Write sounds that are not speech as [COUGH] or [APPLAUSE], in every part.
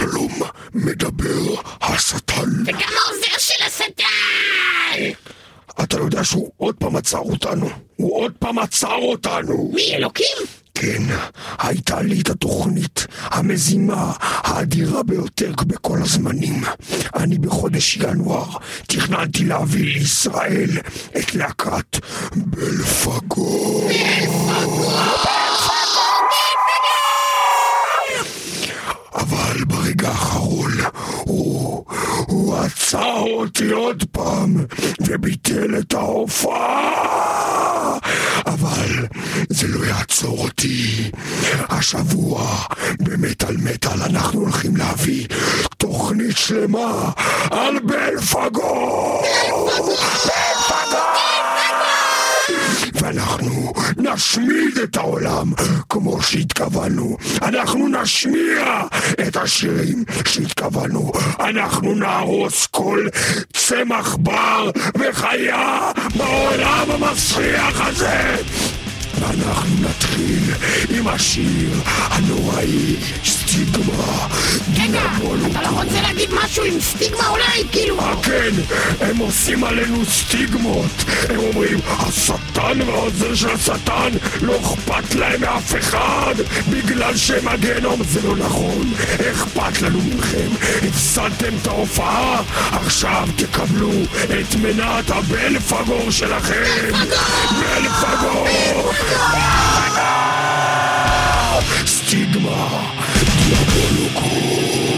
שלום, מדבר השטן. וגם העוזר של השטן! אתה לא יודע שהוא עוד פעם עצר אותנו. הוא עוד פעם עצר אותנו. מי, אלוקים? כן, הייתה לי את התוכנית המזימה האדירה ביותר בכל הזמנים. אני בחודש ינואר תכננתי להביא לישראל את להקת בלפגור. אבל הוא עצר אותי עוד פעם וביטל את ההופעה. אבל זה לא יעצור אותי. השבוע במטאל מטאל אנחנו הולכים להביא תוכנית שלמה על בלפגור. בלפגור! ואנחנו נשמיד את העולם כמו שהתכוונו. אנחנו נשמיע את השירים שהתכוונו. אנחנו נהרוס כל צמח בר וחיה בעולם המסריח הזה. ואנחנו נתחיל עם השיר הנוראי, סטיגמה. רגע, אתה לא רוצה להגיד משהו עם סטיגמה אולי? כאילו... אה כן, הם עושים עלינו סטיגמות. הם אומרים, השטן והעוזר של השטן, לא אכפת להם מאף אחד, בגלל שהם הגנום. זה לא נכון, אכפת לנו מכם. הפסדתם את ההופעה, עכשיו תקבלו את מנת הבלפגור שלכם. בלפגור! Стигма для полюку.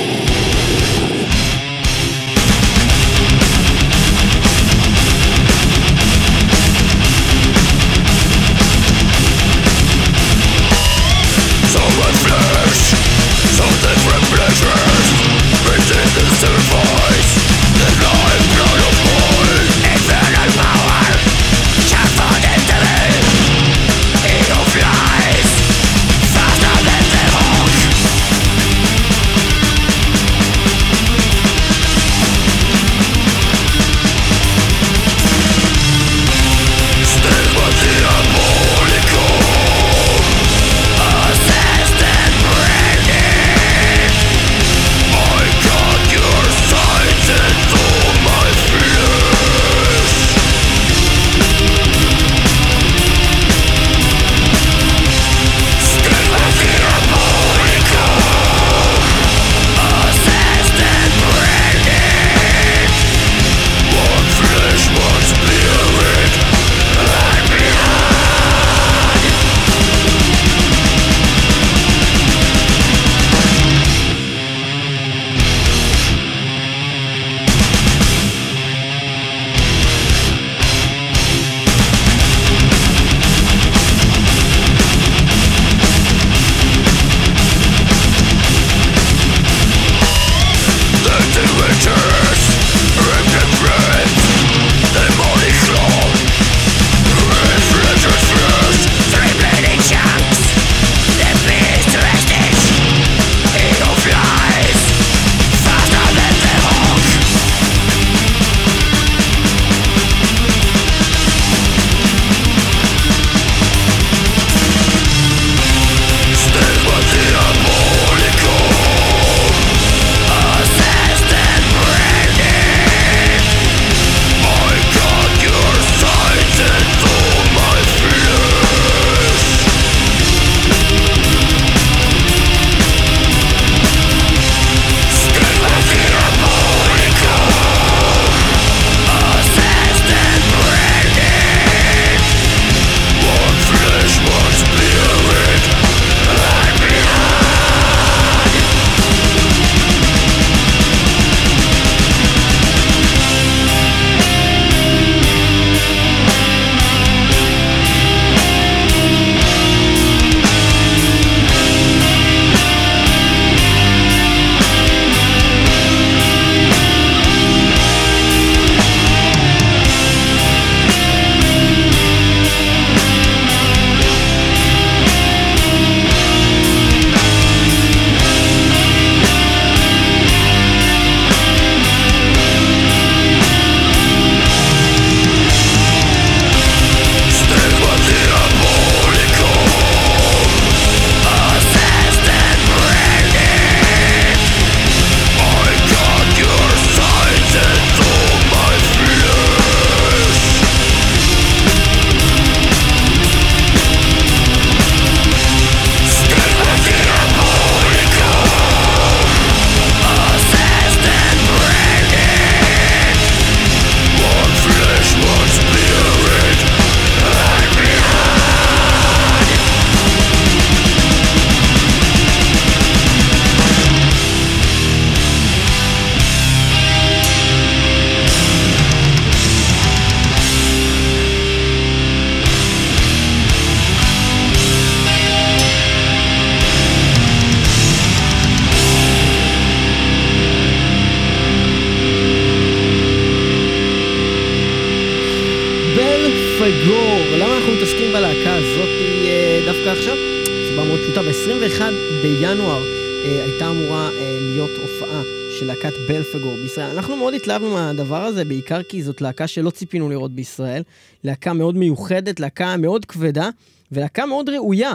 ב-21 בינואר אה, הייתה אמורה אה, להיות הופעה של להקת בלפגור בישראל. אנחנו מאוד התלהבנו מהדבר הזה, בעיקר כי זאת להקה שלא ציפינו לראות בישראל. להקה מאוד מיוחדת, להקה מאוד כבדה, ולהקה מאוד ראויה,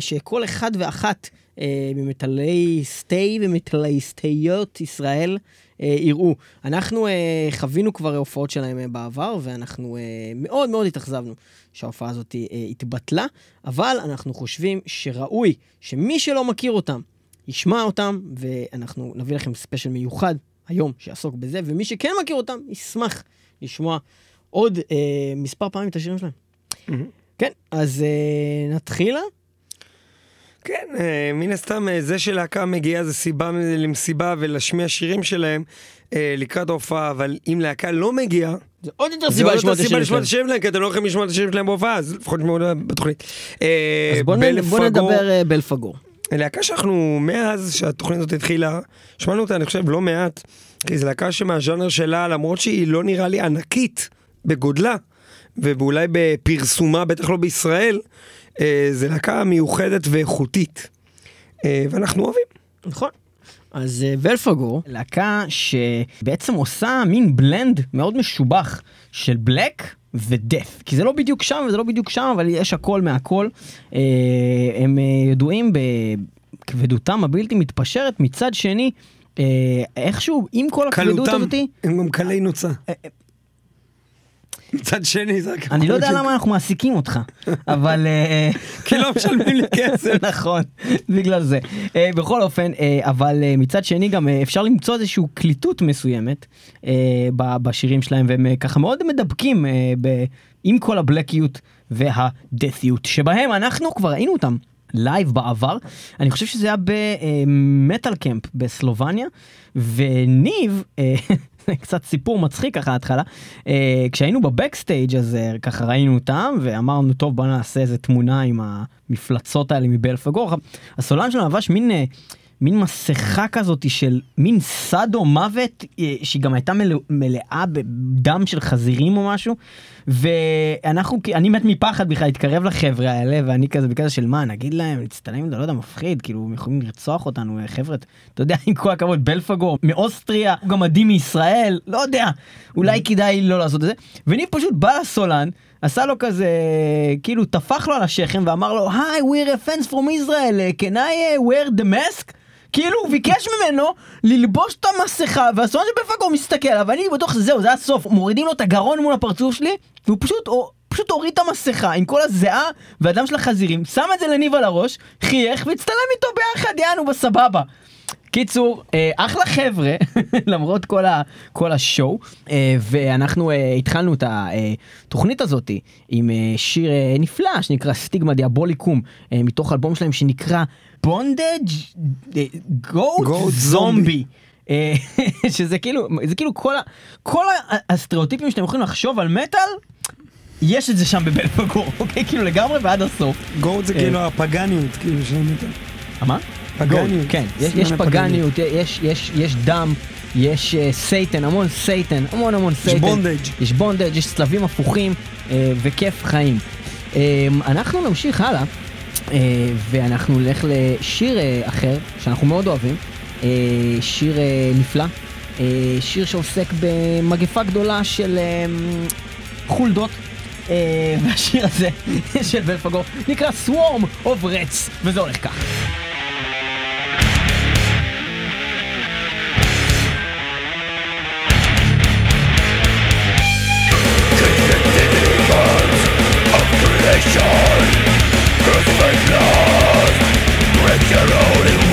שכל אחד ואחת ממטלי סטי ומטלי סטיות ישראל אה, יראו. אנחנו אה, חווינו כבר הופעות שלהם אה, בעבר, ואנחנו אה, מאוד מאוד התאכזבנו שההופעה הזאת אה, התבטלה, אבל אנחנו חושבים שראוי שמי שלא מכיר אותם, ישמע אותם, ואנחנו נביא לכם ספיישל מיוחד היום שיעסוק בזה, ומי שכן מכיר אותם, ישמח לשמוע עוד אה, מספר פעמים את השירים שלהם. Mm-hmm. כן, אז אה, נתחילה. כן, אה, מן הסתם אה, זה שלהקה מגיעה זה סיבה למסיבה ולהשמיע שירים שלהם אה, לקראת ההופעה, אבל אם להקה לא מגיעה... זה עוד יותר סיבה לשמוע את השירים שלהם, כי אתם לא יכולים לשמוע את השירים שלהם בהופעה, אז לפחות תשמעו בתוכנית. אז בוא נדבר בלפגור. להקה שאנחנו, מאז שהתוכנית הזאת התחילה, שמענו אותה, אני חושב, לא מעט, כי זו להקה שמהז'אנר שלה, למרות שהיא לא נראה לי ענקית בגודלה, ואולי בפרסומה, בטח לא בישראל, אה, זה להקה מיוחדת ואיכותית, אה, ואנחנו אוהבים. נכון. אז אה, ולפגור, להקה שבעצם עושה מין בלנד מאוד משובח של בלק ודף, כי זה לא בדיוק שם וזה לא בדיוק שם, אבל יש הכל מהכל. הם ידועים בכבדותם הבלתי מתפשרת, מצד שני, איכשהו, עם כל הכבדות הזאתי... הם גם קלי נוצה. מצד שני זה... אני לא יודע למה אנחנו מעסיקים אותך, אבל... אה, כי לא משלמים לי [LAUGHS] כסף. נכון, בגלל זה. אה, בכל אופן, אה, אבל מצד שני גם אפשר למצוא איזושהי קליטות מסוימת בשירים שלהם, והם ככה מאוד מדבקים עם כל הבלקיות והדתיות, שבהם אנחנו כבר ראינו אותם. live בעבר, אני חושב שזה היה ב Metalcamp בסלובניה, וניב, [LAUGHS] קצת סיפור מצחיק ככה ההתחלה. אה, כשהיינו ב backstage אז אה, ככה ראינו אותם ואמרנו טוב בוא נעשה איזה תמונה עם המפלצות האלה מבלפגור. הסולן שלנו לבש מין אה, מין מסכה כזאת של מין סאדו מוות אה, שהיא גם הייתה מלא, מלאה בדם של חזירים או משהו ואנחנו אני מת מפחד בכלל להתקרב לחברה האלה ואני כזה בקטע של מה נגיד להם זה לא יודע מפחיד כאילו הם יכולים לרצוח אותנו אה, חבר'ה אתה יודע עם כל הכבוד בלפגור מאוסטריה הוא גם מדהים מישראל לא יודע אולי כדאי לא לעשות את זה וניב פשוט בא לסולן. עשה לו כזה, כאילו טפח לו על השכם ואמר לו, היי, we're a fans from Israel, can I wear the mask? כאילו הוא ביקש ממנו ללבוש את המסכה והסולן של בלפגור מסתכל עליו ואני בטוח שזהו זה הסוף. מורידים לו את הגרון מול הפרצוף שלי והוא פשוט או, פשוט הוריד את המסכה עם כל הזיעה והדם של החזירים שם את זה לניב על הראש חייך והצטלם איתו ביחד יענו בסבבה. קיצור, אה, אחלה חבר'ה, [LAUGHS] למרות כל, ה, כל השואו, אה, ואנחנו אה, התחלנו את התוכנית הזאת עם שיר נפלא שנקרא סטיגמה דיאבוליקום, מתוך אלבום שלהם שנקרא Bondage Goat Zombie. שזה כאילו, זה כאילו כל, ה, כל הסטריאוטיפים שאתם יכולים לחשוב על מטאל, יש את זה שם בבלפגור, [LAUGHS] אוקיי? כאילו לגמרי ועד הסוף. Goat זה כאילו הפגניות, כאילו של המטאל. מה? פגניות. כן, יש, יש פגניות, יש, יש, יש דם, יש uh, Satan, המון Satan, המון המון Satan. יש bondage. יש bondage, יש צלבים הפוכים uh, וכיף חיים. Um, אנחנו נמשיך הלאה, uh, ואנחנו נלך לשיר uh, אחר, שאנחנו מאוד אוהבים, uh, שיר נפלא, שיר שעוסק במגפה גדולה של חולדות. והשיר הזה [LAUGHS] של בלפגור נקרא Swarm of Rats, וזה הולך כך. Break your only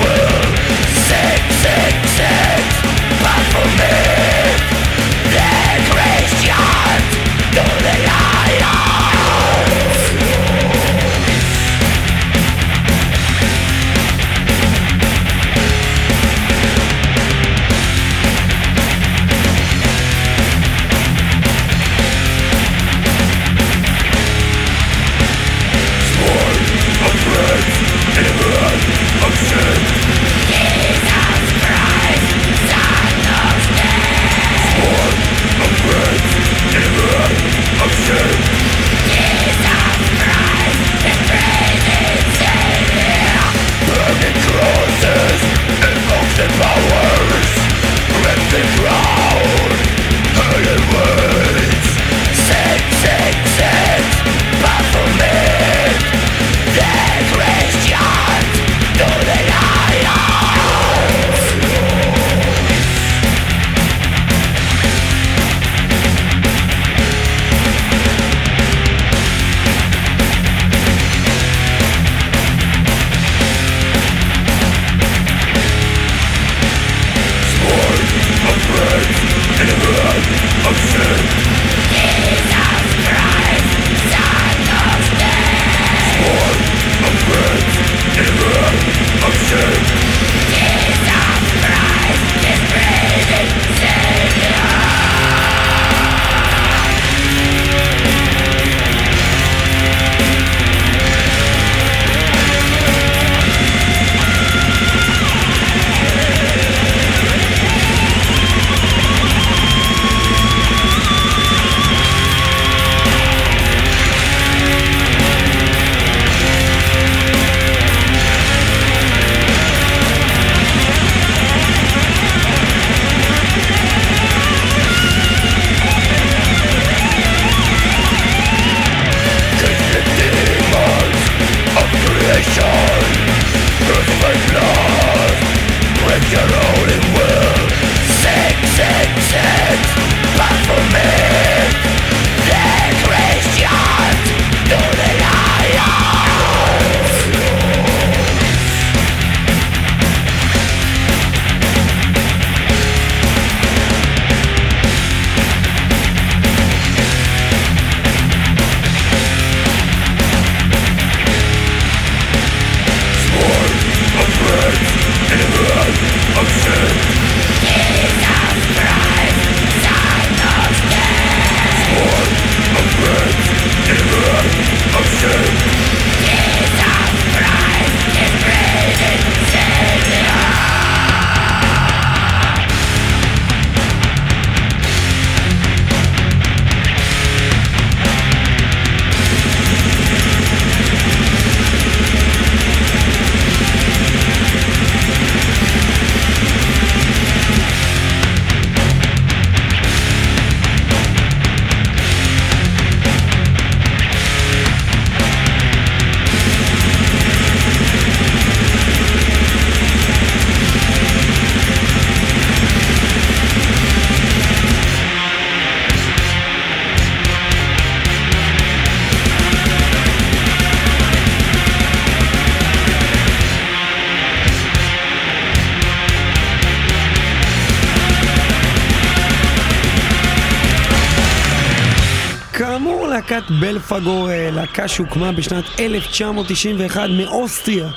בלפגור, אה, להקה שהוקמה בשנת 1991 מאוסטריה.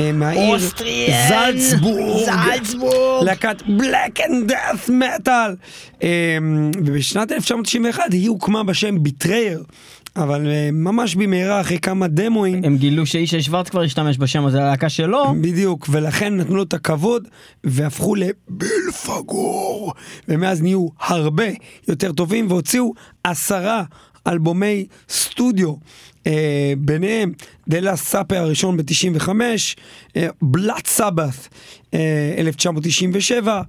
אה, מהעיר Austrian! זלצבורג, זלצבורג! להקת black and death metal. ובשנת 1991 היא הוקמה בשם Betrayer, אבל אה, ממש במהרה אחרי כמה דמואים, הם גילו שאיש שוורץ כבר השתמש בשם הזה ללהקה שלו. בדיוק, ולכן נתנו לו את הכבוד והפכו לבלפגור, ומאז נהיו הרבה יותר טובים והוציאו עשרה אלבומי סטודיו. אה, ביניהם The Last Supper הראשון ב-95, Blutsabbath 1997,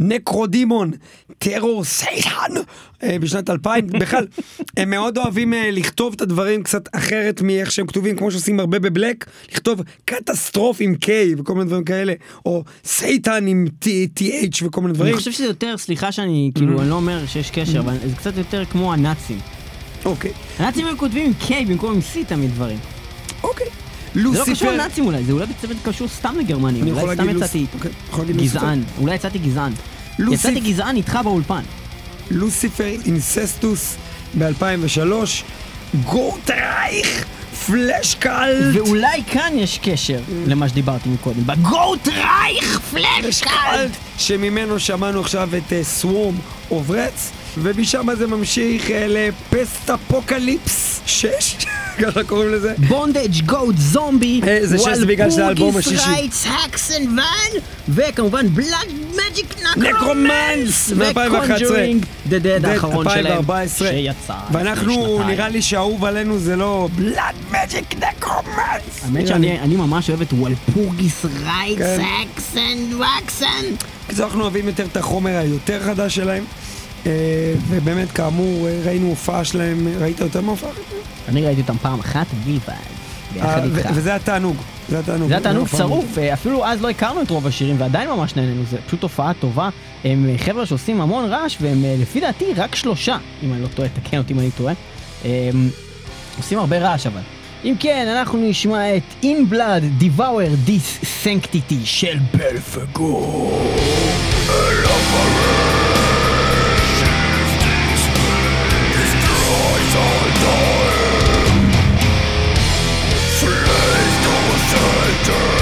Necrodaemon Terrorsathan אה, בשנת 2000, [LAUGHS] בכלל, הם מאוד אוהבים אה, לכתוב את הדברים קצת אחרת מאיך שהם כתובים, כמו שעושים הרבה ב black, לכתוב catastrophe עם K וכל מיני דברים כאלה, או Satan עם TH וכל מיני דברים. אני חושב שזה יותר, סליחה שאני, כאילו, אני לא אומר שיש קשר, אבל זה קצת יותר כמו הנאצים. אוקיי, הנאצים הם כותבים עם K במקום עם C תמיד דברים. אוקיי. זה לא קשור לוסיפר, לנאצים אולי, זה אולי בצוות קשור סתם לגרמנים. אני אולי סתם יצאתי אוקיי, לוסיפר. גזען. אולי יצאתי גזען. יצאתי גזען איתך באולפן. לוסיפר אינססטוס ב-2003, גורטרייך, פלשקלט, ואולי כאן יש קשר למה שדיברתי מקודם. ב Goat reich Fleshcult! שממנו שמענו עכשיו את Swarm of Rats, ומשם זה ממשיך אה, ל Pestapokalypse 6, [LAUGHS] ככה קוראים לזה. Bondage Goat Zombie, זה שש בגלל שזה האלבום השישי. Rites Hexenwahn, וכמובן Blood Magick Necromance, מ-2011. The Dead האחרון שלהם, 2014. שיצא. ואנחנו. נראה לי שהאהוב עלינו זה לא Blood Magick Necromance. האמת שאני אני ממש אוהב את וולפורגיס רייטס כן. אקסן וקסן. כי אנחנו אוהבים יותר את החומר היותר חדש שלהם. אה, ובאמת, כאמור, אה, ראינו הופעה שלהם, ראית יותר מהופעה? אני ראיתי אותם פעם אחת בלבד, אה, ביחד איתך. וזה התענוג. זה התענוג. זה היה תענוג הופעה צרוף, אה, אפילו אז לא הכרנו את רוב השירים ועדיין ממש נהנינו, זה פשוט הופעה טובה. הם אה, חבר'ה שעושים המון רעש והם אה, לפי דעתי רק שלושה, אם אני לא טועה, תקן אותי אם אני טועה. אה, עושים הרבה רעש אבל. אם כן, אנחנו נשמע את In Blood Devour This Sanctity של בלפגור. Hunter!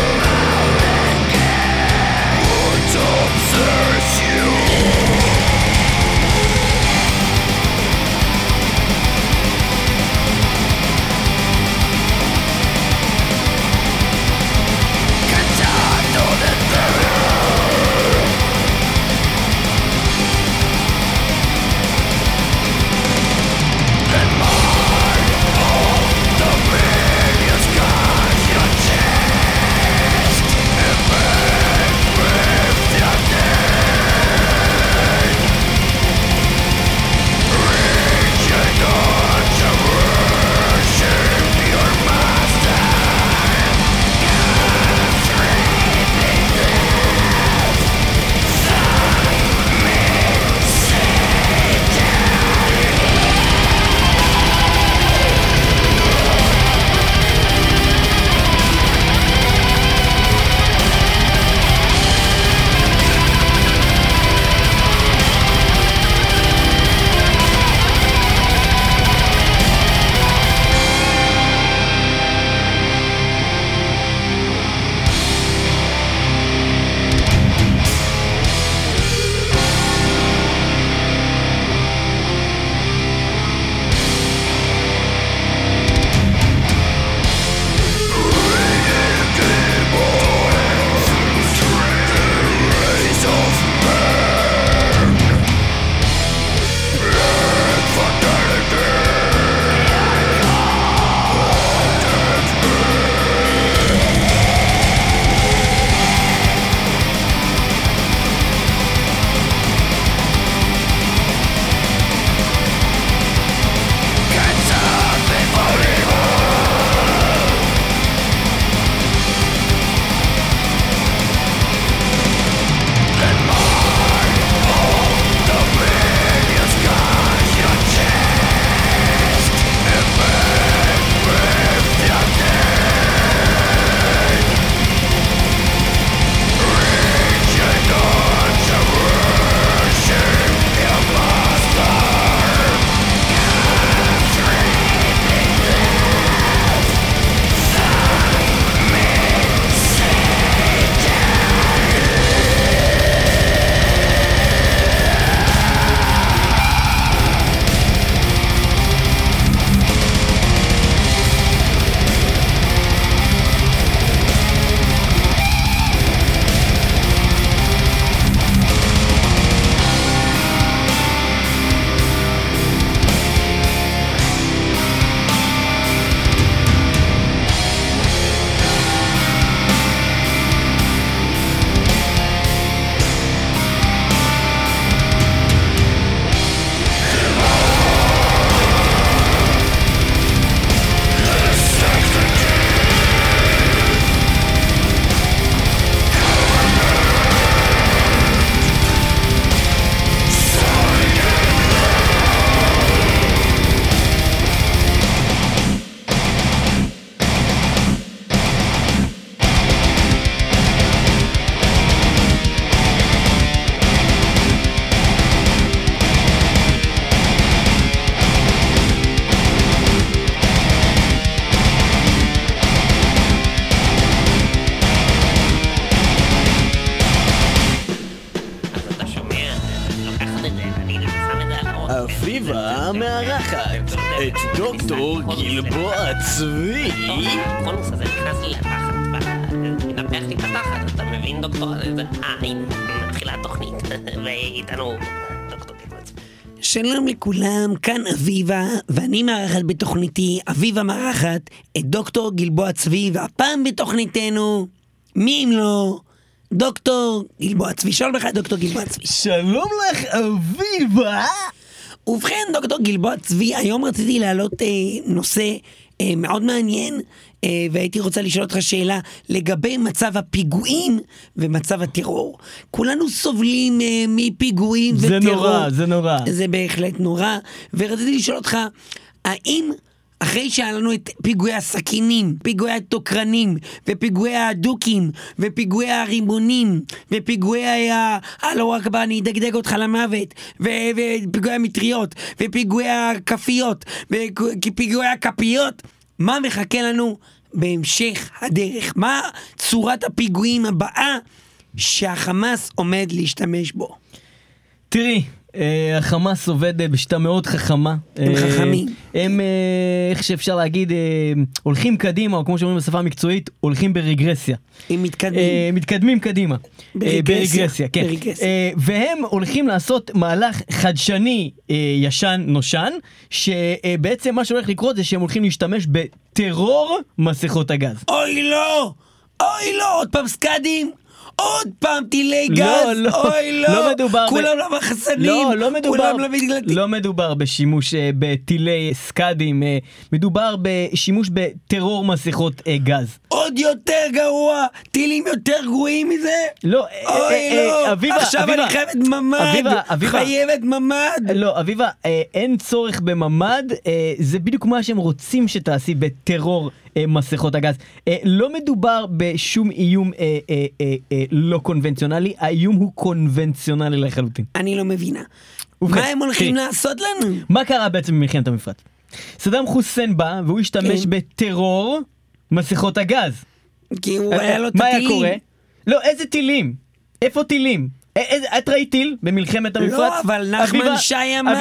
אביבה, ואני מארחת בתוכניתי, אביבה מארחת, את דוקטור גלבוע צבי, והפעם בתוכניתנו, מי אם לא, דוקטור גלבוע צבי. שלום לך, דוקטור גלבוע צבי. שלום לך אביבה! ובכן, דוקטור גלבוע צבי, היום רציתי להעלות אה, נושא מאוד מעניין, אה, והייתי רוצה לשאול אותך שאלה לגבי מצב הפיגועים ומצב הטרור. כולנו סובלים אה, מפיגועים זה וטרור. נורא, זה נורא. זה בהחלט נורא, ורציתי לשאול אותך, האם... אחרי שהיה לנו את פיגועי הסכינים, פיגועי התוקרנים, ופיגועי הדוקים, ופיגועי הרימונים, ופיגועי ה... הלו אכבר אני אדגדג אותך למוות, ופיגועי המטריות, ופיגועי הכפיות, ופיגועי הכפיות, מה מחכה לנו בהמשך הדרך? מה צורת הפיגועים הבאה שהחמאס עומד להשתמש בו? תראי, אה, החמאס עובד אה, בשיטה מאוד חכמה. הם אה, חכמים. הם, אה, איך שאפשר להגיד, אה, הולכים קדימה, או כמו שאומרים בשפה המקצועית, הולכים ברגרסיה. הם מתקדמים. אה, מתקדמים קדימה. אה, ברגרסיה, כן. אה, והם הולכים לעשות מהלך חדשני אה, ישן נושן, שבעצם מה שהולך לקרות זה שהם הולכים להשתמש בטרור מסכות הגז. אוי לא! אוי לא! עוד פעם סקאדים? עוד פעם טילי גז? לא, לא, אוי לא! לא מדובר ב- כולם למחסנים! לא, לא מדובר, כולם למגלטים! לא מדובר בשימוש אה, בטילי סקאדים, אה, מדובר בשימוש בטרור מסכות אה, גז. עוד יותר גרוע! טילים יותר גרועים מזה? לא, אה, אוי אה, אה, לא! אביבה, עכשיו אביבה, אני חייבת ממ"ד! אביבה, אביבה. חייבת ממ"ד! לא, אביבה, אה, אין צורך בממ"ד, אה, זה בדיוק מה שהם רוצים שתעשי בטרור אה, מסכות הגז. אה, לא מדובר בשום איום אה, אה, אה, אה, לא קונבנציונלי, האיום הוא קונבנציונלי לחלוטין. אני לא מבינה. ובכן, מה הם הולכים תראי. לעשות לנו? מה קרה בעצם במלחמת המפרץ? סדאם חוסיין בא והוא השתמש כן. בטרור מסכות הגז. כי הוא היה לו את מה היה הטילים. קורה? לא, איזה טילים? איפה טילים? א- איזה- את ראית טיל במלחמת המפרץ? לא, אבל נחמן שי אמר.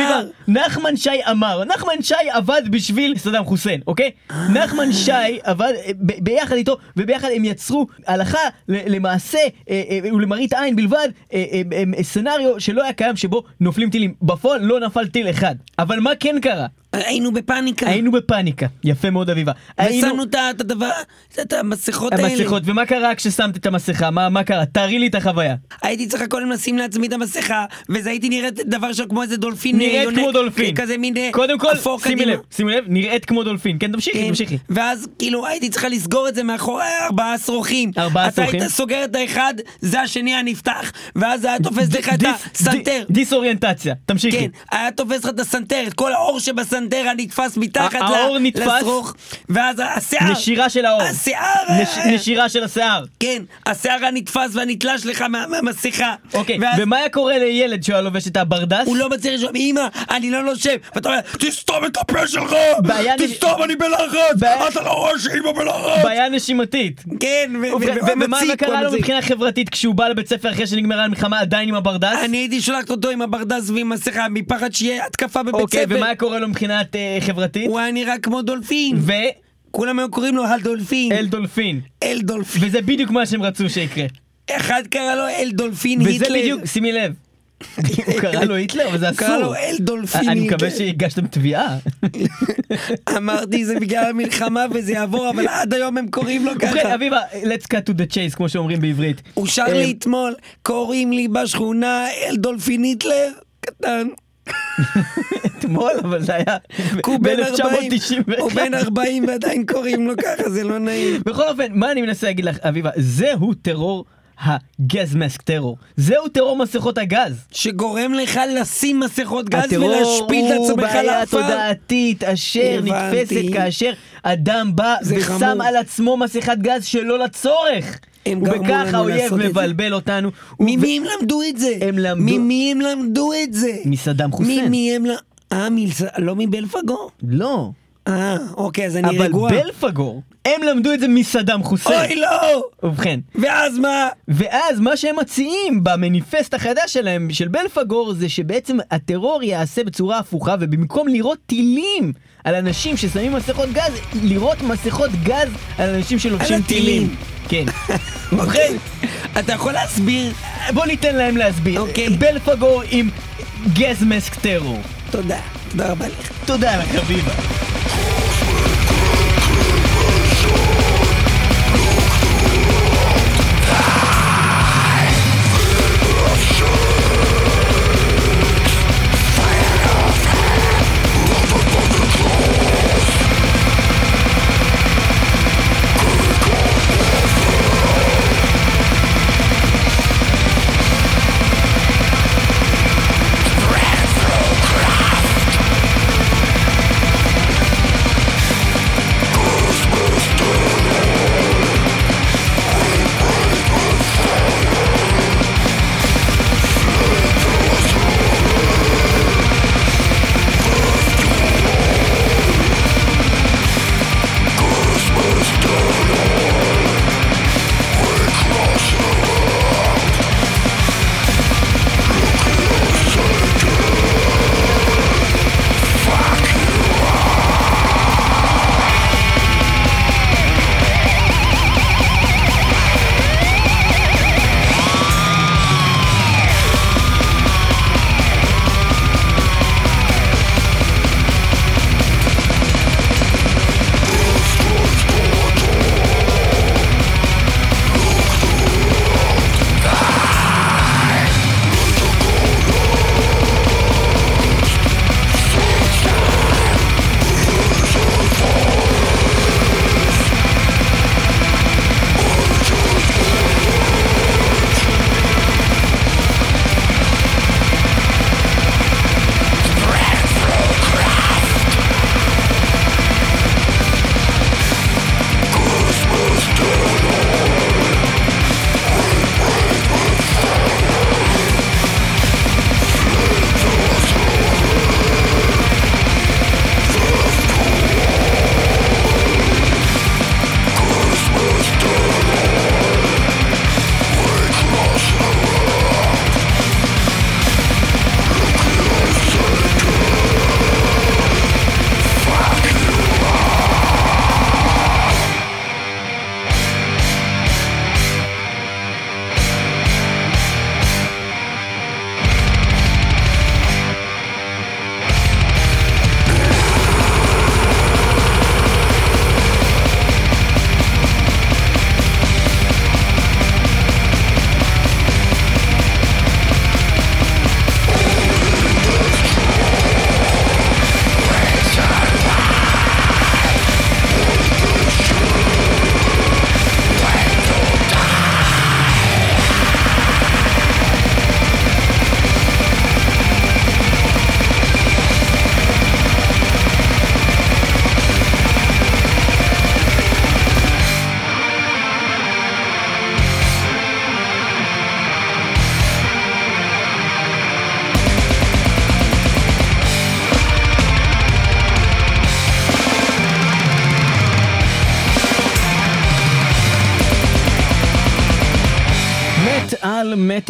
נחמן שי אמר, נחמן שי עבד בשביל סדאם חוסיין, אוקיי? נחמן שי עבד אה, ביחד איתו, וביחד הם יצרו הלכה למעשה אה, אה, ולמראית עין בלבד, אה, אה, אה, סצנריו שלא היה קיים שבו נופלים טילים. בפועל לא נפל טיל אחד. אבל מה כן קרה? היינו בפאניקה. היינו בפאניקה, יפה מאוד אביבה. ושמנו את הדבר, את המסכות האלה. המסכות, ומה קרה כששמת את המסכה? מה, מה קרה? תארי לי את החוויה. הייתי צריך קודם לשים לעצמי את המסכה, וזה הייתי נראית דבר שם כמו איזה דולפין. נראית אה, יונק, כמו דולפין. כזה מין אה, קודם כל, אפור שימי קדימה. לב, שימי לב, נראית כמו דולפין. כן, תמשיכי, כן, תמשיכי. ואז כאילו הייתי צריכה לסגור את זה מאחורי ארבעה שרוכים. ארבעה שרוכים. אתה היית סוגר את האחד, זה השני היה נפתח, ואז היה תופס לך את דיס- הסנטר. די- דיסאוריינטציה, תמשיכי. כן, היה תופס לך את הסנטר, את כל העור שבסנטר היה נתפס מתחת העור ל- נתפס? לשרוך, ואז השיער, נשירה של העור. השיער, נש- אה, נשירה של השיער. כן, השיער הנתפס והנתלש לך מה- מהמסכה. אוקיי, ואז ומה היה קורה לילד שהיה לובש את הברדס? הוא לא מצליח לשאול, אמא, אני לא נושם. ואתה אומר, תסתום את הפה שלך! תסתום, אני בלחץ! אתה לא רואה שאימא בלחץ! בעיה נשימתית. כן, ו- ומה קרה לו. מבחינה חברתית כשהוא בא לבית ספר אחרי שנגמרה המלחמה עדיין עם הברדס? אני הייתי שולחת אותו עם הברדס ועם מסכה, מפחד שיהיה התקפה בבית אוקיי, ספר. ומה היה קורה לו מבחינת אה, חברתית? הוא היה נראה כמו דולפין. ו... כולם היו קוראים לו הדולפין. אל דולפין. אל דולפין. וזה בדיוק מה שהם רצו שיקרה. אחד קרא לו אל דולפין וזה היטלר. בדיוק, שימי לב. הוא קרא לו היטלר, אבל זה הוא אסור. קרא לו אל דולפין אני מקווה היטלר. שהגשתם תביעה. [LAUGHS] אמרתי זה בגלל המלחמה וזה יעבור, אבל עד היום הם קוראים לו ובכן, ככה. אביבה, let's cut to the chase, כמו שאומרים בעברית. הוא שר אה, לי אתמול, קוראים לי בשכונה אל דולפין היטלר. קטן. [LAUGHS] אתמול, אבל זה היה כי הוא בן 40, ב-1991. הוא בן 40 ועדיין קוראים לו ככה, זה לא נעים. [LAUGHS] בכל אופן, מה אני מנסה להגיד לך, אביבה? זהו טרור הגז מסק טרור. זהו טרור מסכות הגז. שגורם לך לשים מסכות גז הטרור ולהשפיל את הוא עצמך בעיה לעפר. תודעתית אשר הבנתי. נתפסת כאשר אדם בא ושם חמור. על עצמו מסכת גז שלא לצורך. הם גרמו ובכך לנו האויב לעשות את זה. מבלבל אותנו. ממי הם למדו את זה? הם למדו- ממי הם למדו את זה? מסדאם חוסיין. ממי הם ל... אה, מלס... לא מבלפגור? לא. אה, אוקיי, אז אני אבל רגוע. בלפגור, הם למדו את זה מסדאם חוסיין. אוי לא! ובכן, ואז מה? ואז מה שהם מציעים במניפסט החדש שלהם, של בלפגור, זה שבעצם הטרור ייעשה בצורה הפוכה, ובמקום לירות טילים על אנשים ששמים מסכות גז, לירות מסכות גז על אנשים שלובשים. טילים. כן. ובכן, אתה יכול להסביר? בוא ניתן להם להסביר. אוקיי. בלפגור עם גז מסק טרור. תודה. תודה רבה לך. תודה לך, חביבה.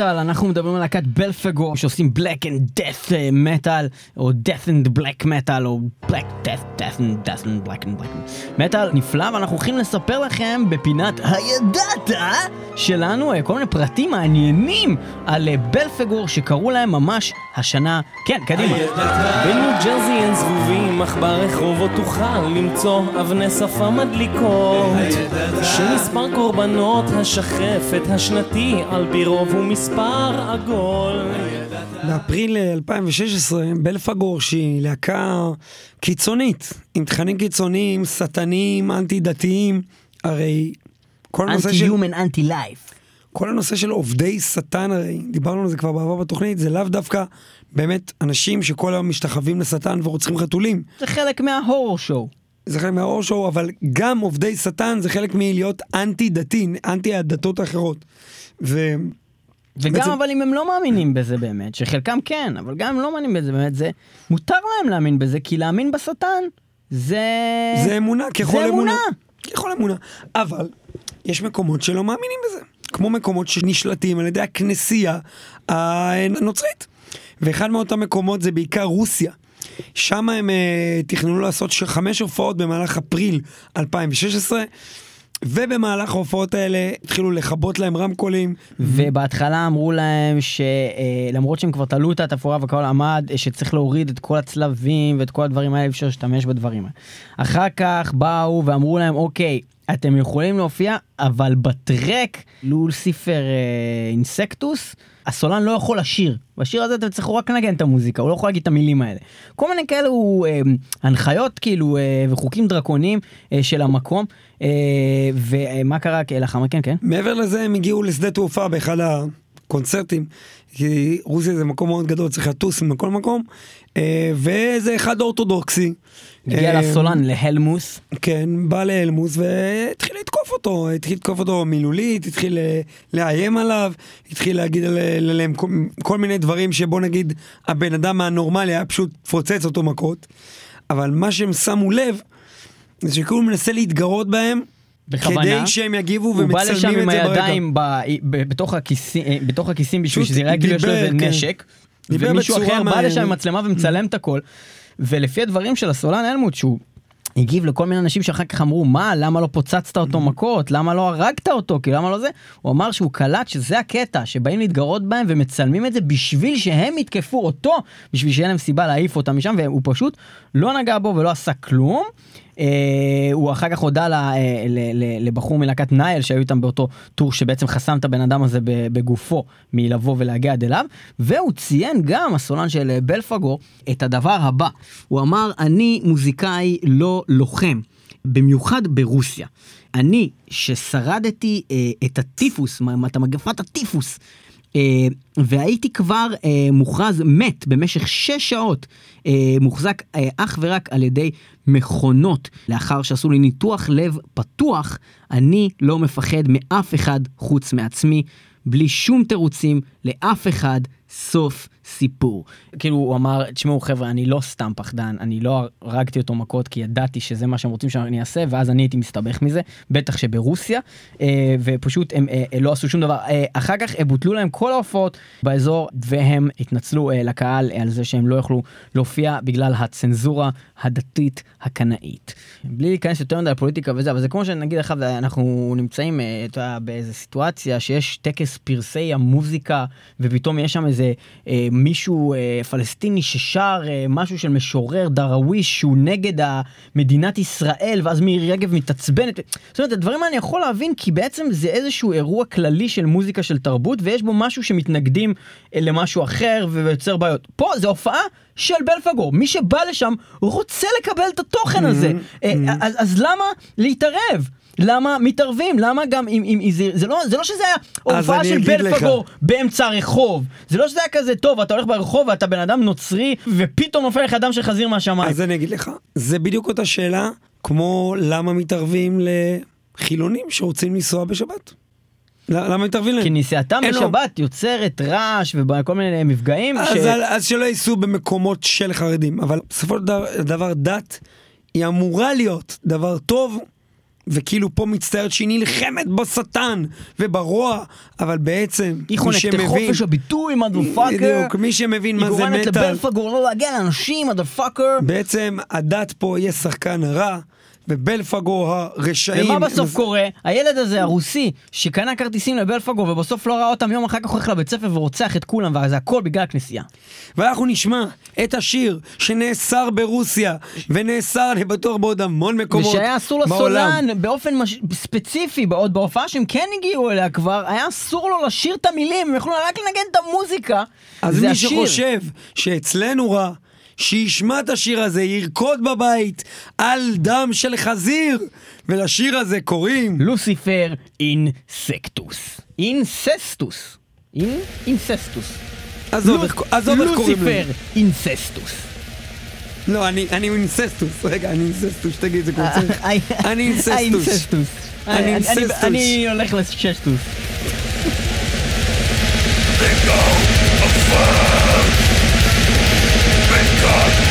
מטאל אנחנו מדברים על להקת בלפגור שעושים black and death metal, או death and black metal, או black death death and death and black and black metal נפלא, ואנחנו הולכים לספר לכם בפינת הידעת שלנו אה, כל מיני פרטים מעניינים על אה, בלפגור שקרו להם ממש השנה, כן, קדימה. בניו ג'רזי אין זבובים, אך ברחובות תוכל למצוא אבני שפה מדליקות. שמספר קורבנות השחפת השנתי על פי רוב הוא מספר עגול. באפריל 2016, בלפגור, שהיא להקה קיצונית, עם תכנים קיצוניים, שטניים, אנטי דתיים, הרי כל הנושא של... יומן אנטי לייף. כל הנושא של עובדי שטן הרי, דיברנו על זה כבר בעבר בתוכנית, זה לאו דווקא באמת אנשים שכל היום משתחווים לשטן ורוצחים חתולים. זה חלק מההורור שואו. זה חלק מהאור שואו, אבל גם עובדי שטן זה חלק מלהיות אנטי דתי, אנטי הדתות האחרות. ו... וגם בעצם- אבל אם הם לא מאמינים בזה באמת, שחלקם כן, אבל גם אם לא מאמינים בזה באמת, זה מותר להם להאמין בזה, כי להאמין בשטן זה... זה אמונה ככל זה אמונה. אמונה. ככל אמונה. אבל יש מקומות שלא מאמינים בזה. כמו מקומות שנשלטים על ידי הכנסייה הנוצרית. ואחד מאותם מקומות זה בעיקר רוסיה. שם הם uh, תכננו לעשות חמש הופעות במהלך אפריל 2016, ובמהלך ההופעות האלה התחילו לכבות להם רמקולים. ובהתחלה אמרו להם שלמרות שהם כבר תלו את התפאורה והכל עמד, אה, שצריך להוריד את כל הצלבים ואת כל הדברים האלה, אפשר להשתמש בדברים האלה. אחר כך באו ואמרו להם, אוקיי, אתם יכולים להופיע, אבל בטרק לולסיפר אה, אינסקטוס, הסולן לא יכול לשיר. בשיר הזה אתם צריכו רק לנגן את המוזיקה, הוא לא יכול להגיד את המילים האלה. כל מיני כאלו אה, הנחיות כאילו אה, וחוקים דרקוניים אה, של המקום. אה, ומה קרה לאחר מכן, כן? מעבר לזה הם הגיעו לשדה תעופה באחד הקונצרטים, כי רוסיה זה מקום מאוד גדול, צריך לטוס מכל מקום, אה, וזה אחד אורתודוקסי. הגיע אה, לסולן להלמוס. כן, בא לאלמוס והתחיל לתקוף אותו, התחיל לתקוף אותו מילולית, התחיל אה, לאיים עליו, התחיל להגיד על- עליהם כל, מיני דברים שבוא נגיד הבן אדם הנורמלי היה פשוט פוצץ אותו מכות, אבל מה שהם שמו לב, זה שכאילו מנסה להתגרות בהם, בכוונה. כדי שהם יגיבו הוא בא ומצלמים לשם את זה עם ברקע. הידיים ב- ב- בתוך הכיסים- בתוך הכיסים בשביל שזה יראה כאילו יש לו איזה כן. נשק. ומישהו אחר בא. לשם עם מצלמה ומצלם את הכל. ולפי הדברים של הסולן אלמוט שהוא הגיב לכל מיני אנשים שאחר כך אמרו מה למה לא פוצצת אותו מכות למה לא הרגת אותו כי למה לא זה הוא אמר שהוא קלט שזה הקטע שבאים להתגרות בהם ומצלמים את זה בשביל שהם יתקפו אותו בשביל שיהיה להם סיבה להעיף אותם משם והוא פשוט לא נגע בו ולא עשה כלום. אה, הוא אחר כך הודה ל- אה, ל- ל- לבחור מלהקת נייל שהיו איתם באותו טור שבעצם חסם את הבן אדם הזה בגופו מלבוא ולהגיע עד אליו והוא ציין גם הסולן של אה, בלפגור את הדבר הבא הוא אמר אני מוזיקאי לא לוחם במיוחד ברוסיה. אני ששרדתי אה, את הטיפוס, מה- את מגפת הטיפוס, והייתי כבר אה, מוכרז מת במשך שש שעות, אה, מוחזק אה, אך ורק על ידי מכונות. לאחר שעשו לי ניתוח לב פתוח, אני לא מפחד מאף אחד חוץ מעצמי, בלי שום תירוצים לאף אחד. סוף סיפור. כאילו הוא אמר, תשמעו חבר'ה, אני לא סתם פחדן, אני לא הרגתי אותו מכות כי ידעתי שזה מה שהם רוצים שאני אעשה, ואז אני הייתי מסתבך מזה, בטח שברוסיה, אה, ופשוט הם אה, לא עשו שום דבר. אה, אחר כך בוטלו להם כל ההופעות באזור, והם התנצלו לקהל על זה שהם לא יכלו להופיע בגלל הצנזורה הדתית הקנאית. בלי להיכנס יותר מדי לפוליטיקה וזה, אבל זה כמו שנגיד לך, אנחנו נמצאים אתה באיזה סיטואציה שיש טקס פרסי המוזיקה, ופתאום יש שם איזה מישהו אה, פלסטיני ששר אה, משהו של משורר דראוויש שהוא נגד מדינת ישראל, ואז מירי רגב מתעצבנת. זאת אומרת, הדברים האלה אני יכול להבין, כי בעצם זה איזשהו אירוע כללי של מוזיקה של תרבות, ויש בו משהו שמתנגדים אה, למשהו אחר ויוצר בעיות. פה זה הופעה של בלפגור, מי שבא לשם רוצה לקבל את התוכן הזה. אה, אז, אז למה להתערב? למה מתערבים? למה גם אם, אם, אם זה, זה, לא, זה לא שזה היה הופעה של לך. בלפגור באמצע הרחוב. זה לא שזה היה כזה טוב, אתה הולך ברחוב ואתה בן אדם נוצרי ופתאום נופל לך דם של חזיר מהשמיים. אז אני אגיד לך, זה בדיוק אותה שאלה, כמו למה מתערבים לחילונים שרוצים לנסוע בשבת. למה מתערבים להם? כי נסיעתם בשבת יוצרת רעש וכל מיני מפגעים. אז, ש... אז שלא ייסעו במקומות של חרדים, אבל בסופו של דבר דת היא אמורה להיות דבר טוב, וכאילו פה מצטערת שהיא נלחמת בשטן וברוע, אבל בעצם היא מי חונקת את שמבין, חופש הביטוי, מודפאקר. בדיוק, מי שמבין מה היא זה גורמת מטאל, לבלפגור לא להגיע לאנשים, מודפאקר. בעצם הדת פה יהיה שחקן הרע, ובלפגור הרשעים. ומה בסוף קורה? הילד הזה, הרוסי, שקנה כרטיסים לבלפגור ובסוף לא ראה אותם יום אחר כך הולך לבית ספר ורוצח את כולם, וזה הכל בגלל הכנסייה. ואנחנו נשמע את השיר שנאסר ברוסיה, ונאסר אני בטוח בעוד המון מקומות ושהיה אסור בעולם. לסולן באופן מש... ספציפי, בעוד בהופעה שהם כן הגיעו אליה כבר, היה אסור לו לשיר את המילים, הם יכלו רק לנגן את המוזיקה. אז מי השיר. שחושב שאצלנו רע, שישמע את השיר הזה, ירקוד בבית על דם של חזיר, ולשיר הזה קוראים... לוסיפר אינסקטוס. אינססטוס. אין- אינססטוס. עזוב איך קוראים Lucifer לזה. Incestus. לא, אני אני Incestus. רגע, אני Incestus, תגיד, זה כמו צריך. [LAUGHS] אני Incestus. אני אני- Incestus. אני הולך לששטוס. Turn Lord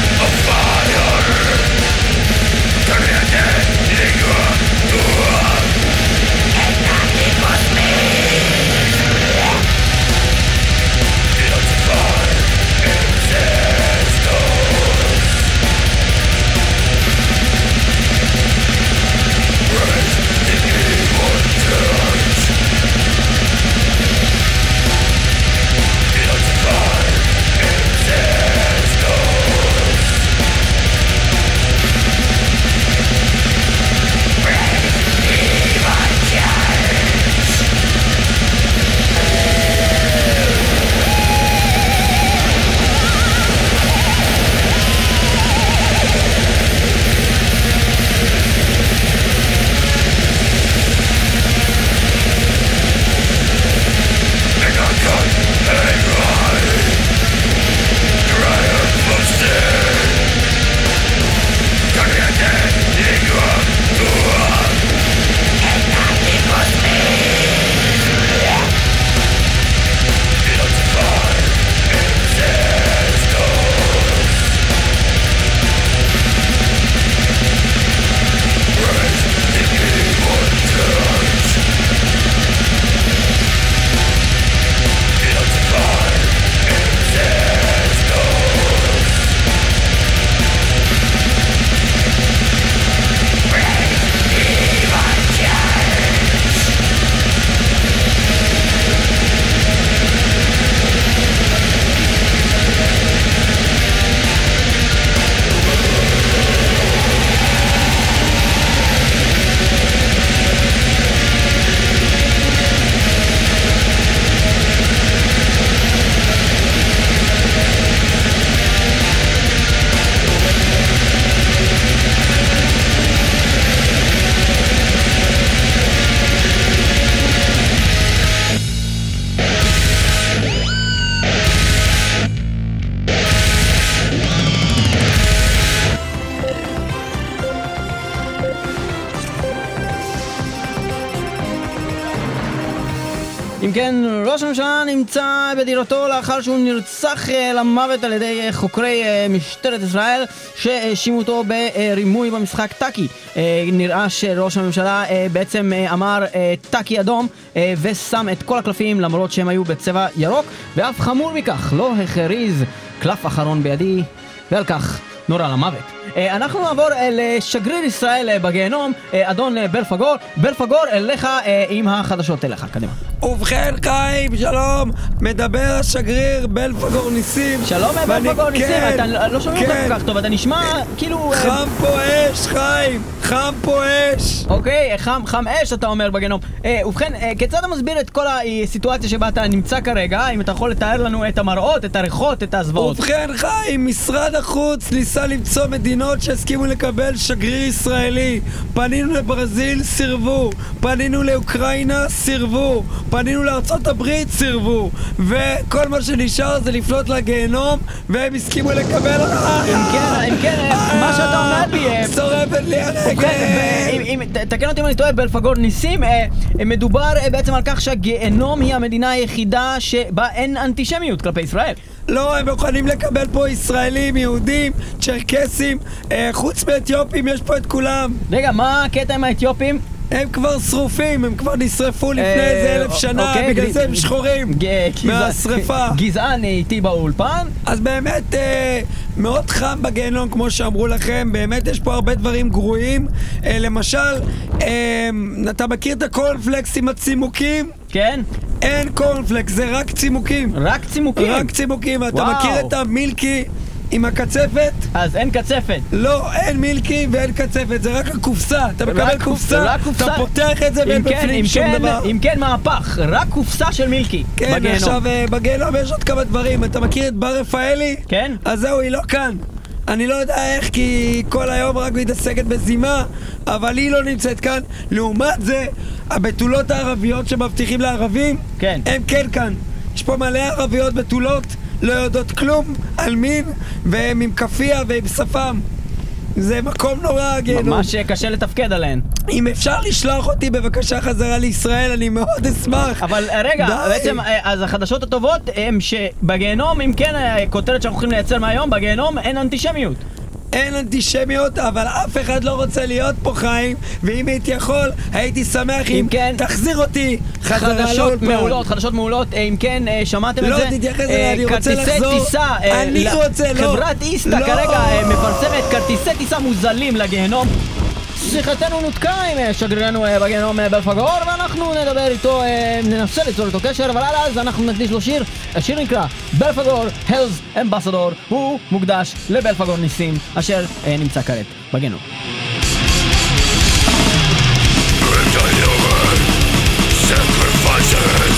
בדירתו לאחר שהוא נרצח אה, למוות על ידי אה, חוקרי אה, משטרת ישראל שהאשימו אותו ברימוי במשחק טאקי. אה, נראה שראש הממשלה בעצם אמר טאקי אדום ושם את כל הקלפים למרות שהם היו בצבע ירוק ואף חמור מכך, לא הכריז קלף אחרון בידי ועל כך נורה למוות. אנחנו נעבור לשגריר ישראל בגיהנום, אדון בלפגור. בלפגור, אליך עם החדשות אליך, קדימה. ובכן חיים, שלום, מדבר השגריר בלפגור ניסים. שלום אה, בלפגור ניסים, כן, אתה לא שומעים אותך כן. כל כך טוב, אתה נשמע כאילו... אה, חם פה אש, חיים, חם פה אש. אוקיי, חם, חם אש אתה אומר בגיהנום. אה, ובכן, אה, כיצד אתה מסביר את כל הסיטואציה שבה אתה נמצא כרגע? אם אתה יכול לתאר לנו את המראות, את הריחות, את הזוועות. ובכן חיים, משרד החוץ ניסה למצוא מדינות שהסכימו לקבל שגריר ישראלי. פנינו לברזיל, סירבו. פנינו לאוקראינה, סירבו. פנינו לארצות הברית, סירבו. וכל מה שנשאר זה לפנות לגיהנום, והם הסכימו לקבל. אם כן, אם כן, אה, מה שאתה אומר לי... אה, שורפת לי הרגל. ת- תקן אותי אם אני טועה, בלפגור ניסים, אה, אה, מדובר אה, בעצם על כך שהגיהנום היא המדינה היחידה שבה אין אנטישמיות כלפי ישראל. לא, הם מוכנים לקבל פה ישראלים, יהודים, צ'רקסים, אה, חוץ מאתיופים יש פה את כולם. רגע, מה הקטע עם האתיופים? הם כבר שרופים, הם כבר נשרפו לפני אה, איזה אלף שנה, אוקיי, בגלל זה הם שחורים. גזע- מהשרפה. [LAUGHS] גזען איתי באולפן. אז באמת אה, מאוד חם בגיהנום כמו שאמרו לכם, באמת יש פה הרבה דברים גרועים. אה, למשל, אה, אתה מכיר את הקורנפלקס עם הצימוקים? כן? אין קורנפלקס, זה רק צימוקים. רק צימוקים. רק צימוקים. אתה וואו. מכיר את המילקי עם הקצפת? אז אין קצפת. לא, אין מילקי ואין קצפת, זה רק הקופסה. אתה מקבל רק קופסה. אתה פותח את זה ואין כן, בפנים שום כן, דבר. אם כן מהפך, רק קופסה של מילקי. כן. עכשיו אה, בגיהנום יש עוד כמה דברים. אתה מכיר את בר רפאלי? כן. אז זהו, היא לא כאן. אני לא יודע איך, כי כל היום רק מתעסקת בזימה, אבל היא לא נמצאת כאן. לעומת זה, הבתולות הערביות שמבטיחים לערבים, כן. הם כן כאן. יש פה מלא ערביות בתולות, לא יודעות כלום על מין, והם עם כאפיה ועם שפם. זה מקום נורא, הגיהנום. ממש קשה לתפקד עליהן. אם אפשר לשלוח אותי בבקשה חזרה לישראל, אני מאוד אשמח. אבל אה, רגע, די. בעצם, אה, אז החדשות הטובות הם שבגיהנום, אם כן, הכותרת שאנחנו הולכים לייצר מהיום, בגיהנום אין אנטישמיות. אין אנטישמיות, אבל אף אחד לא רוצה להיות פה חיים, ואם הייתי יכול, הייתי שמח אם אם כן, תחזיר אותי חזרה חדשות לאולפן. מעולות, חדשות מעולות, אם כן, אה, שמעתם את לא, זה? תתייחס אליי, אה, אני רוצה לחזור. כרטיסי טיסה, אה, אני ל- רוצה, לא. חברת איסתא לא. כרגע מפרסמת כרטיסי טיסה מוזלים לגיהנום. שיחתנו נותקה עם אה, שגרירנו אה, בגיהנום אה, בלפגור ואנחנו נדבר איתו, ננסה ליצור איתו קשר אבל עד אז אנחנו נקדיש לו שיר, השיר נקרא בלפגור הלס אמבסדור הוא מוקדש לבלפגור ניסים אשר נמצא כעת בגיהנום. Sacrifices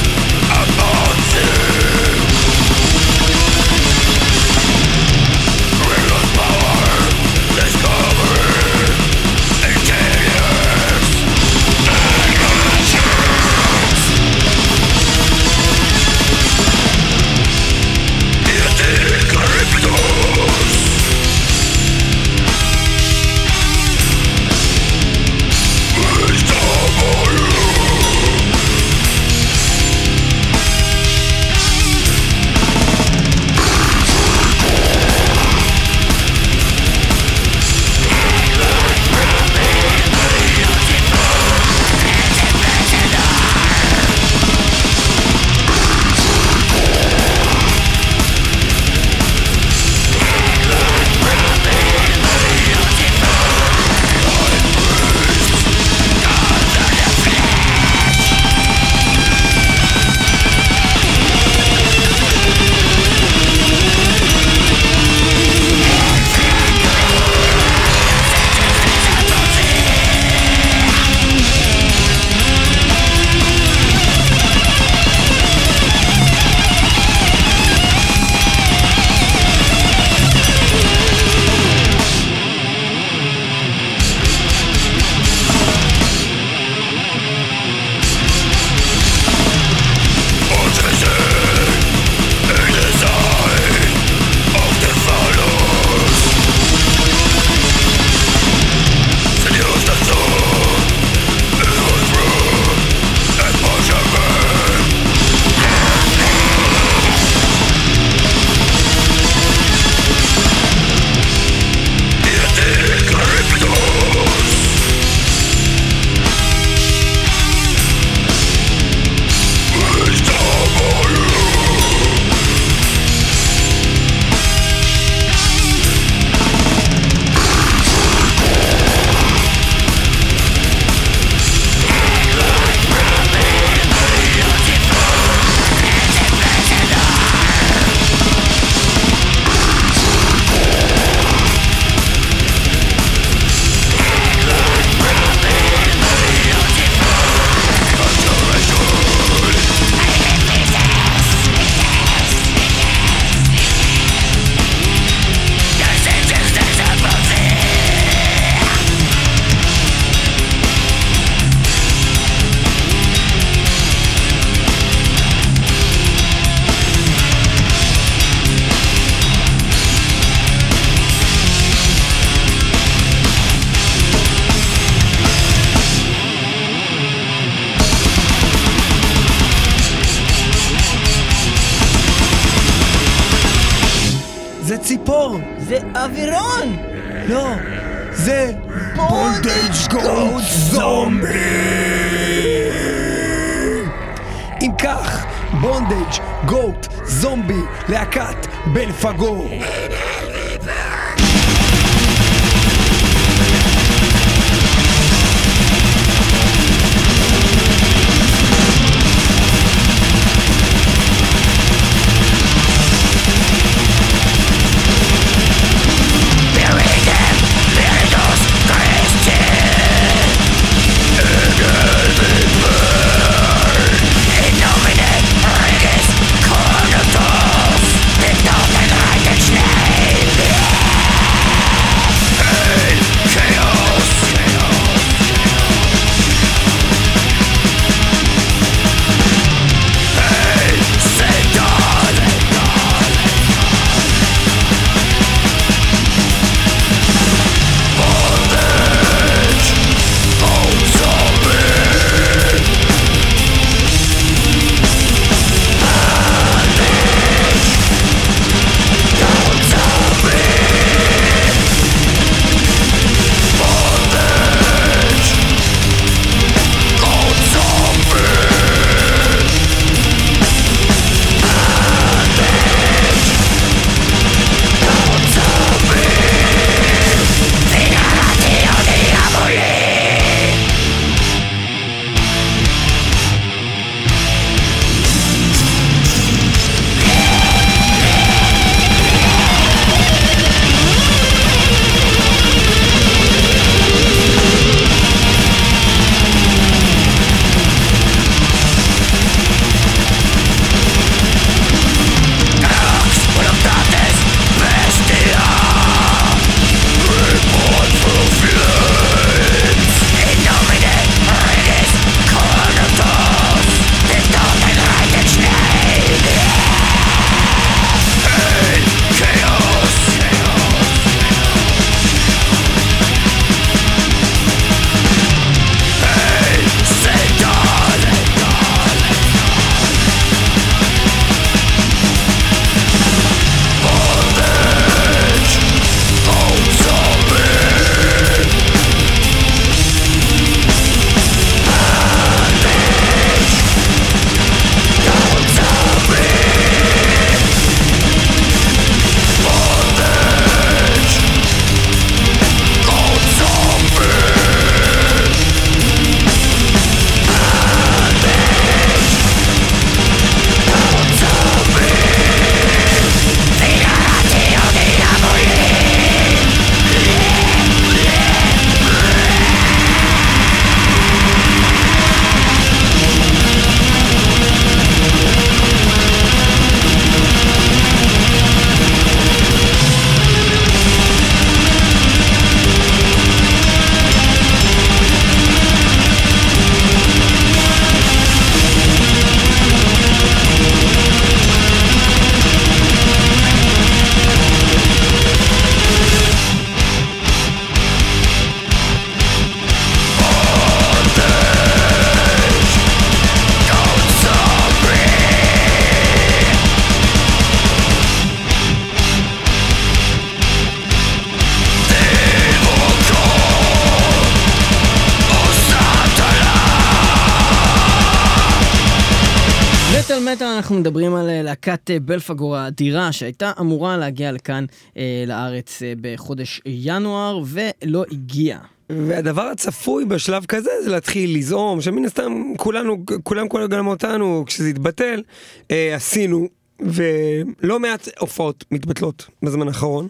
אנחנו מדברים על אה, להקת אה, בלפגור האדירה שהייתה אמורה להגיע לכאן אה, לארץ אה, בחודש ינואר ולא הגיעה. והדבר הצפוי בשלב כזה זה להתחיל לזעום, שמן הסתם כולנו, כולם כולם גם אותנו, כשזה התבטל, אה, עשינו. ולא מעט הופעות מתבטלות בזמן האחרון,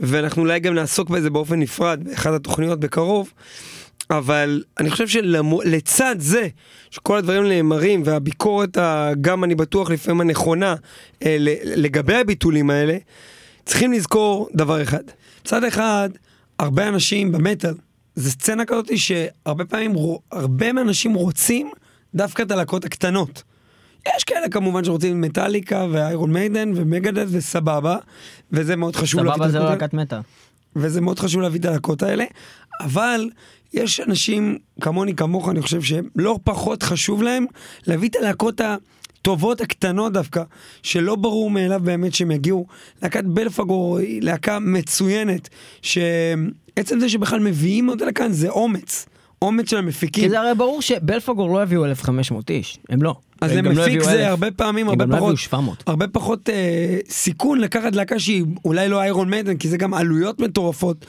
ואנחנו אולי גם נעסוק בזה באופן נפרד באחת התוכניות בקרוב, אבל אני חושב שלצד זה, שכל הדברים נאמרים, והביקורת, גם אני בטוח לפעמים הנכונה, אה, לגבי הביטולים האלה, צריכים לזכור דבר אחד. מצד אחד, הרבה אנשים במטאל, זה סצנה כזאת שהרבה פעמים, הרבה מהאנשים רוצים דווקא את הלהקות הקטנות. יש כאלה כמובן שרוצים מטאליקה ואיירון מיידן ומגדס וסבבה, וזה מאוד חשוב סבבה זה לא. להקת מטאל. וזה מאוד חשוב להביא את הלהקות האלה, אבל יש אנשים כמוני, כמוך, אני חושב שהם לא פחות חשוב להם להביא את הלהקות הטובות הקטנות דווקא, שלא ברור מאליו באמת שהם יגיעו. להקת בלפגור היא להקה מצוינת, שעצם זה שבכלל מביאים אותה לכאן זה אומץ. אומץ של המפיקים. כי זה הרי ברור שבלפגור לא יביאו 1,500 איש, הם לא. אז לא למפיק יביאו זה 1,000. הרבה פעמים הרבה לא פחות, יביאו 700. הרבה פחות אה, סיכון לקחת להקה שהיא אולי לא איירון מיידן כי זה גם עלויות מטורפות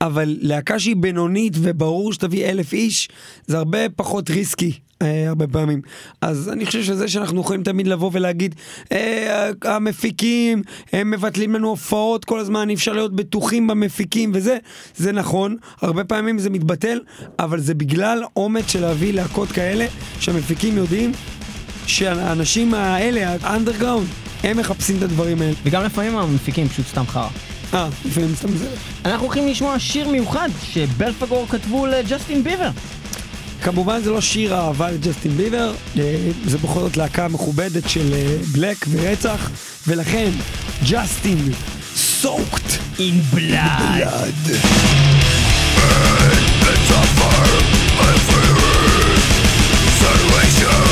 אבל להקה שהיא בינונית וברור שתביא אלף איש זה הרבה פחות ריסקי. אה, הרבה פעמים. אז אני חושב שזה שאנחנו יכולים תמיד לבוא ולהגיד אה, המפיקים הם מבטלים לנו הופעות כל הזמן אי אפשר להיות בטוחים במפיקים וזה זה נכון הרבה פעמים זה מתבטל אבל זה בגלל אומץ של להביא להקות כאלה שהמפיקים יודעים שהאנשים האלה, האנדרגראונד, הם מחפשים את הדברים האלה. וגם לפעמים המפיקים פשוט סתם חרא. אה, לפעמים סתם זה. אנחנו הולכים לשמוע שיר מיוחד שבלפגור כתבו לג'סטין ביבר. כמובן זה לא שיר אהבה לג'סטין ביבר, אה, זה בכל זאת להקה מכובדת של אה, בלק ורצח, ולכן ג'סטין סוקט אין בלאד. Just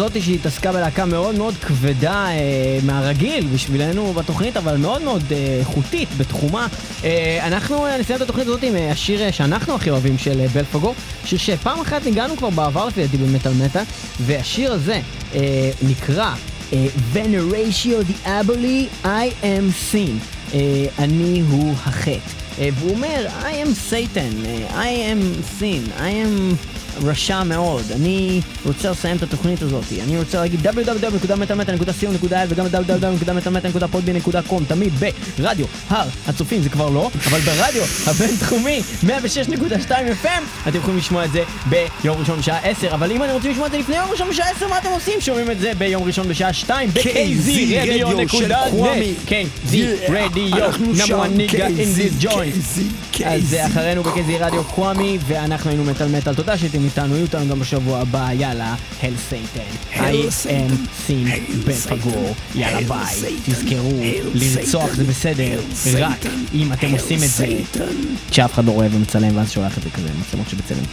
הזאת שהיא התעסקה בלהקה מאוד מאוד כבדה אה, מהרגיל בשבילנו בתוכנית, אבל מאוד מאוד אה, איכותית בתחומה. אה, אנחנו אה, נסיים את התוכנית הזאת עם אה, השיר אה, שאנחנו הכי אוהבים של אה, בלפגו, שיר שפעם אחת ניגענו כבר בעבר לפי דעתי במטאל מטה, והשיר הזה אה, נקרא אה, Veneratio Diaboli I am Sin. אה, אני הוא החטא. אה, והוא אומר, I am Satan, אה, I am sin, I am רשע מאוד, אני רוצה לסיים את התוכנית הזאת, אני רוצה להגיד www.מטאלמטה.co.il וגם www.מטאלמטה.podbean.com תמיד ברדיו הר הצופים, זה כבר לא, אבל ברדיו הבינתחומי 106.2 FM אתם יכולים לשמוע את זה ביום ראשון בשעה 10, אבל אם אתם רוצים לשמוע את זה לפני יום ראשון בשעה 10, מה אתם עושים? שומעים את זה ביום ראשון בשעה 2 ב-KZ רדיו של חוואמי. KZ רדיו, in this joint. KZ, אז זה KZ. אחרינו ב KZ Radio קוואמי, ואנחנו היינו מטאל מטאל. תודה שהייתם איתנו, יהיו איתנו גם בשבוע הבא, יאללה, hail Satan. I am sin בלפגור, יאללה ביי. תזכרו, לרצוח זה בסדר, רק אם אתם עושים את זה, שאף אחד לא רואה ומצלם ואז שולח את זה כזה, מצלמות שבצלם.